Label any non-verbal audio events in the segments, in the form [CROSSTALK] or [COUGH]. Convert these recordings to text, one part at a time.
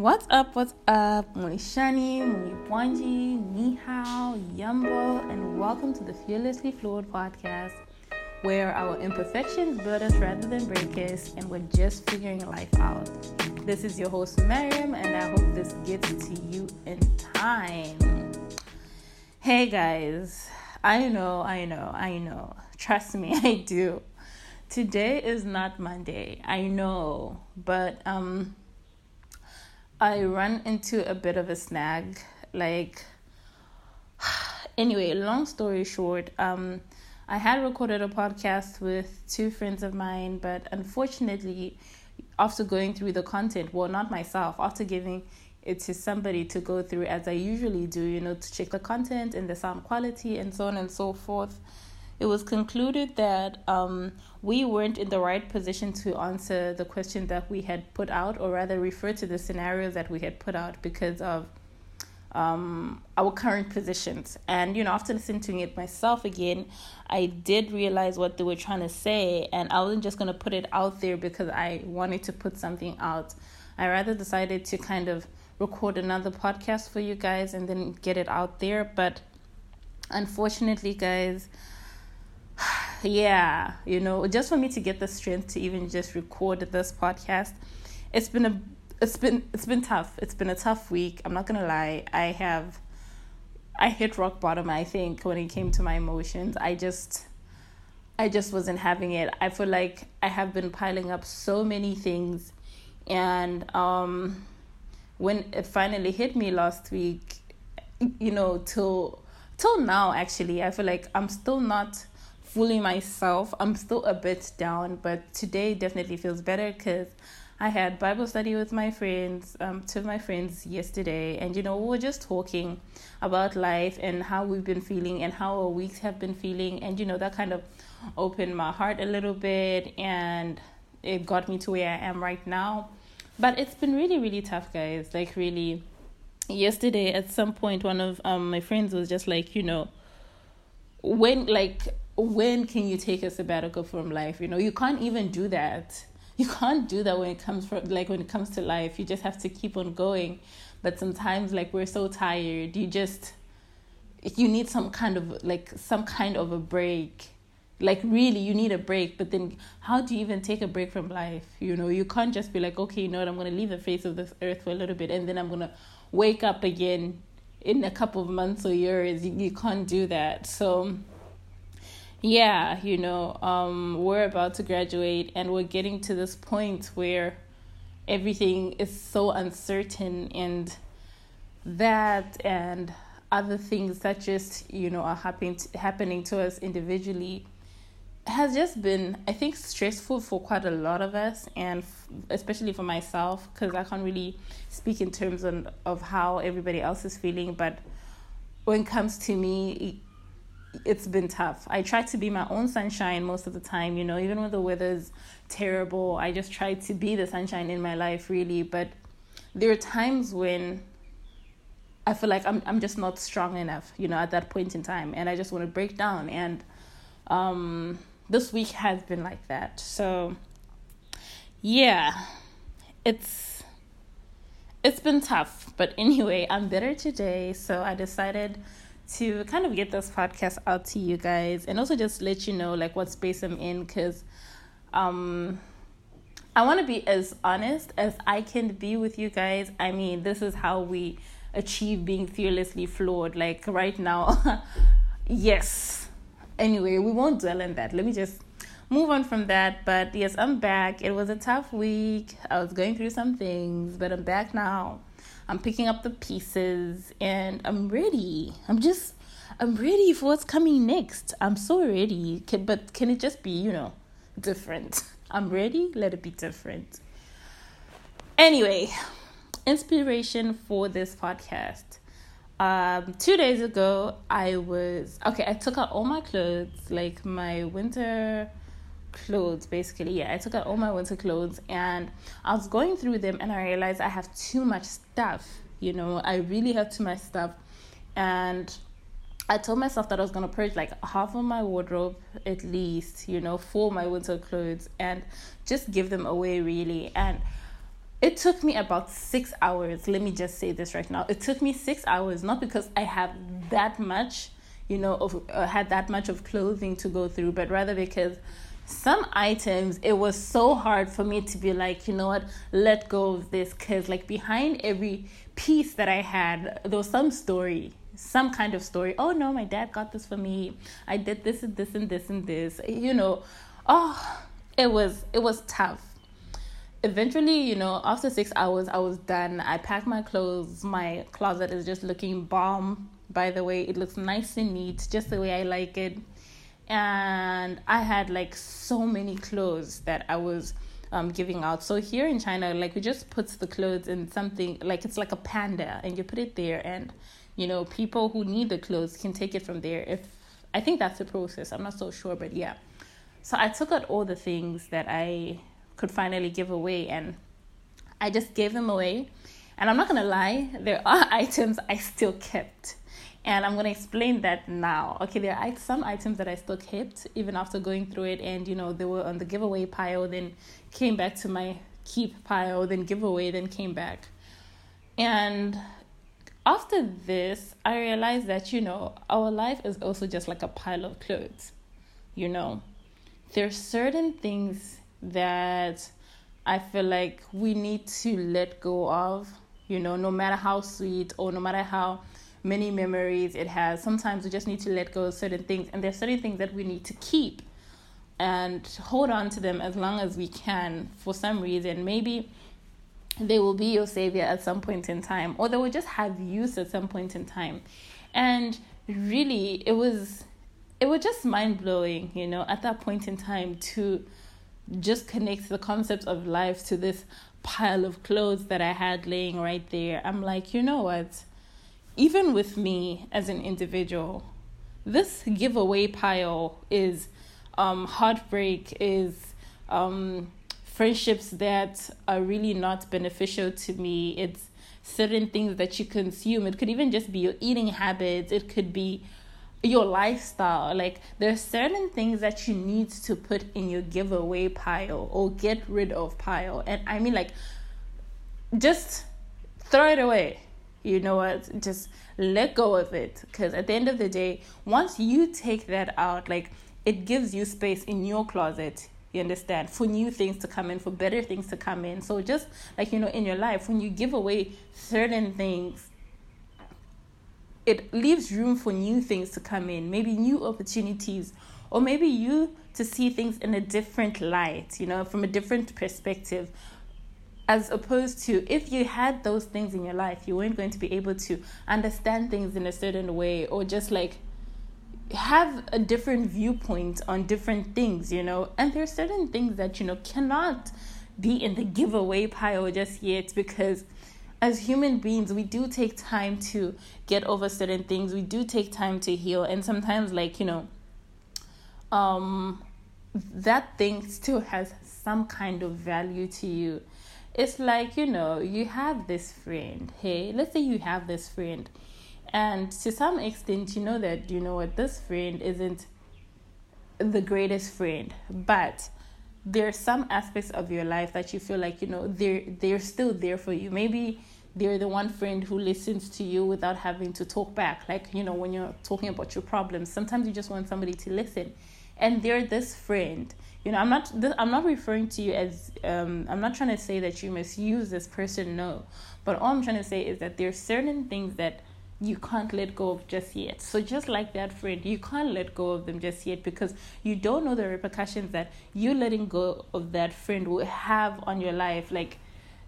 What's up? What's up? Mulishani, Mulibwanji, Ni Hao, Yumbo, and welcome to the Fearlessly Flawed podcast, where our imperfections build us rather than break us, and we're just figuring life out. This is your host, Mariam, and I hope this gets to you in time. Hey guys, I know, I know, I know. Trust me, [LAUGHS] I do. Today is not Monday, I know, but um I run into a bit of a snag. Like, [SIGHS] anyway, long story short, um, I had recorded a podcast with two friends of mine, but unfortunately, after going through the content, well, not myself, after giving it to somebody to go through as I usually do, you know, to check the content and the sound quality and so on and so forth it was concluded that um, we weren't in the right position to answer the question that we had put out, or rather refer to the scenarios that we had put out because of um, our current positions. And, you know, after listening to it myself again, I did realize what they were trying to say, and I wasn't just going to put it out there because I wanted to put something out. I rather decided to kind of record another podcast for you guys and then get it out there. But unfortunately, guys, yeah, you know, just for me to get the strength to even just record this podcast, it's been a it's been it's been tough. It's been a tough week. I'm not gonna lie. I have I hit rock bottom, I think, when it came to my emotions. I just I just wasn't having it. I feel like I have been piling up so many things and um when it finally hit me last week, you know, till till now actually, I feel like I'm still not fully myself. I'm still a bit down, but today definitely feels better because I had Bible study with my friends, um, two of my friends yesterday, and you know, we were just talking about life and how we've been feeling and how our weeks have been feeling, and you know, that kind of opened my heart a little bit and it got me to where I am right now. But it's been really, really tough, guys. Like, really. Yesterday, at some point, one of um, my friends was just like, you know, when, like, when can you take a sabbatical from life? You know, you can't even do that. [LAUGHS] You can't do that when it comes from like when it comes to life. You just have to keep on going. But sometimes like we're so tired, you just you need some kind of like some kind of a break. Like really you need a break, but then how do you even take a break from life? You know, you can't just be like, okay, you know what, I'm gonna leave the face of this earth for a little bit and then I'm gonna wake up again in a couple of months or years. You, you can't do that. So yeah, you know, um, we're about to graduate and we're getting to this point where everything is so uncertain and that and other things that just, you know, are happening to, happening to us individually has just been, I think, stressful for quite a lot of us, and f- especially for myself, because I can't really speak in terms of, of how everybody else is feeling. But when it comes to me, it's been tough. I try to be my own sunshine most of the time, you know, even when the weather's terrible, I just try to be the sunshine in my life really, but there are times when I feel like I'm I'm just not strong enough, you know, at that point in time and I just want to break down and um this week has been like that. So yeah, it's it's been tough, but anyway, I'm better today, so I decided to kind of get this podcast out to you guys and also just let you know like what space I'm in because um I want to be as honest as I can be with you guys. I mean, this is how we achieve being fearlessly flawed. Like right now, [LAUGHS] yes. Anyway, we won't dwell on that. Let me just move on from that. But yes, I'm back. It was a tough week. I was going through some things, but I'm back now. I'm picking up the pieces and I'm ready. I'm just, I'm ready for what's coming next. I'm so ready. Can, but can it just be, you know, different? [LAUGHS] I'm ready. Let it be different. Anyway, inspiration for this podcast. Um, two days ago, I was okay. I took out all my clothes, like my winter clothes basically yeah i took out all my winter clothes and i was going through them and i realized i have too much stuff you know i really have too much stuff and i told myself that i was going to purge like half of my wardrobe at least you know for my winter clothes and just give them away really and it took me about six hours. Let me just say this right now. It took me six hours, not because I have that much, you know, of uh, had that much of clothing to go through, but rather because some items it was so hard for me to be like, you know what, let go of this, because like behind every piece that I had, there was some story some kind of story. Oh no, my dad got this for me. I did this and this and this and this. You know, oh, it was it was tough eventually, you know, after six hours, I was done. I packed my clothes. My closet is just looking bomb, by the way. It looks nice and neat, just the way I like it. And I had like so many clothes that I was um, giving out. So here in China, like we just put the clothes in something like it's like a panda, and you put it there, and you know, people who need the clothes can take it from there. If I think that's the process, I'm not so sure, but yeah. So I took out all the things that I could finally give away. And I just gave them away. And I'm not to lie, there are [LAUGHS] items I still kept. And I'm to explain that now. Okay, there are some items that I still kept even after going through it. And, you know, they were on the giveaway pile, then came back to my keep pile, then giveaway, then came back. And after this, I realized that, you know, our life is also just like a pile of clothes. You know, there's certain things that I feel like we need to let go of, you know, no matter how sweet or no matter how many memories it has. Sometimes we just need to let go of certain things, and there's certain things that we need to keep and hold on to them as long as we can for some reason. Maybe they will be your savior at some point in time, or they will just have use at some point in time. And really, it was it was just mind blowing, you know, at that point in time to just connect the concept of life to this pile of clothes that I had laying right there. I'm like, you know what? Even with me as an individual, this giveaway pile is um, heartbreak, is um, friendships that are really not beneficial to me. It's certain things that you consume. It could even just be your eating habits. It could be your lifestyle. Like there's certain things that you need to put in your giveaway pile or get rid of pile. And I mean like just throw it away. You know what? Just let go of it because at the end of the day, once you take that out, like it gives you space in your closet. You understand? For new things to come in, for better things to come in. So just like you know in your life when you give away certain things it leaves room for new things to come in, maybe new opportunities, or maybe you to see things in a different light, you know, from a different perspective. As opposed to if you had those things in your life, you weren't going to be able to understand things in a certain way or just like have a different viewpoint on different things, you know. And there are certain things that, you know, cannot be in the giveaway pile just yet because as human beings, we do take time to get over certain things. We do take time to heal. And sometimes, like, you know, um, that thing still has some kind of value to you. It's like, you know, you have this friend. Hey, let's say you have this friend. And to some extent, you know that, you know what, this friend isn't the greatest friend. But there are some aspects of your life that you feel like you know they're they're still there for you maybe they're the one friend who listens to you without having to talk back like you know when you're talking about your problems sometimes you just want somebody to listen and they're this friend you know i'm not i'm not referring to you as um, i'm not trying to say that you must use this person no but all i'm trying to say is that there's certain things that you can't let go of just yet. So just like that friend, you can't let go of them just yet because you don't know the repercussions that you letting go of that friend will have on your life. Like,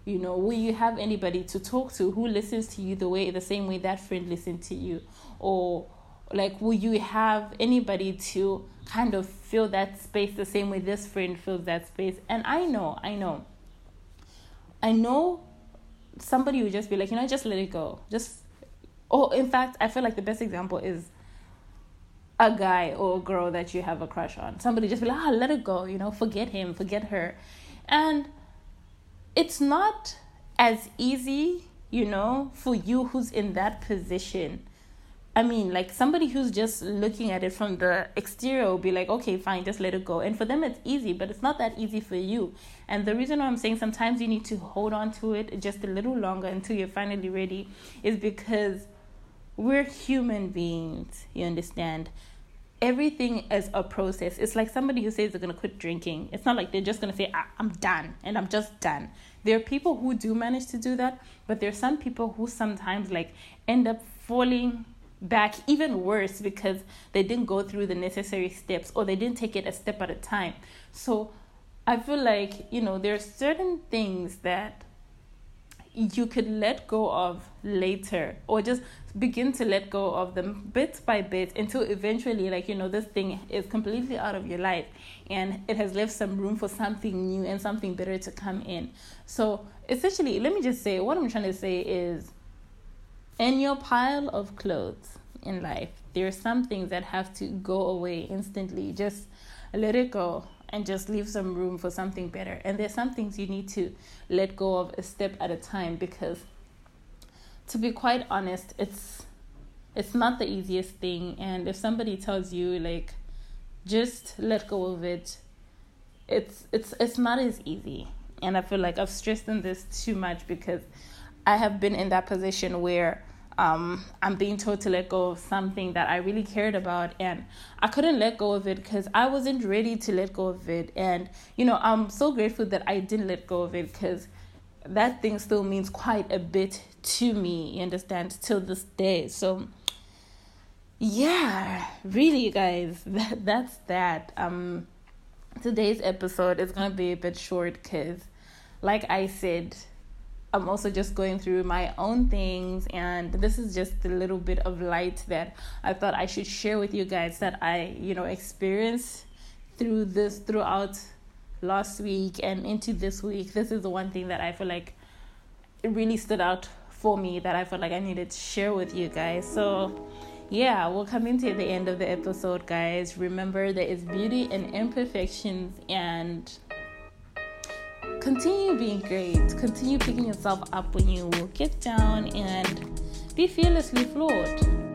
you know, will you have anybody to talk to who listens to you the way the same way that friend listened to you? Or like will you have anybody to kind of fill that space the same way this friend fills that space? And I know, I know. I know somebody would just be like, you know, just let it go. Just oh in fact, I feel like the best example is a guy or a girl that you have a crush on. Somebody just be like, ah, let it go, you know, forget him, forget her. And it's not as easy, you know, for you who's in that position I mean, like somebody who's just looking at it from the exterior will be like, okay, fine, just let it go. And for them, it's easy, but it's not that easy for you. And the reason why I'm saying sometimes you need to hold on to it just a little longer until you're finally ready is because we're human beings, you understand? Everything is a process. It's like somebody who says they're going to quit drinking. It's not like they're just going to say, ah, I'm done and I'm just done. There are people who do manage to do that, but there are some people who sometimes like end up falling back even worse because they didn't go through the necessary steps or they didn't take it a step at a time. So I feel like, you know, there are certain things that you could let go of later or just begin to let go of them bit by bit until eventually like you know this thing is completely out of your life and it has left some room for something new and something better to come in so essentially let me just say what i'm trying to say is in your pile of clothes in life, there are some things that have to go away instantly. Just let it go and just leave some room for something better. And there's some things you need to let go of a step at a time because to be quite honest, it's it's not the easiest thing and if somebody tells you like just let go of it, it's it's it's not as easy. And I feel like I've stressed on this too much because I have been in that position where um, I'm being told to let go of something that I really cared about, and I couldn't let go of it because I wasn't ready to let go of it. And you know, I'm so grateful that I didn't let go of it because that thing still means quite a bit to me. You understand? Till this day. So, yeah, really, guys, [LAUGHS] that that's that. Um, today's episode is gonna be a bit short because, like I said I'm also just going through my own things, and this is just a little bit of light that I thought I should share with you guys that I, you know, experienced through this throughout last week and into this week. This is the one thing that I feel like it really stood out for me that I felt like I needed to share with you guys. So, yeah, we're coming to the end of the episode, guys. Remember, there is beauty and imperfections, and continue being great. Continue picking yourself up when you get down and be fearlessly flawed.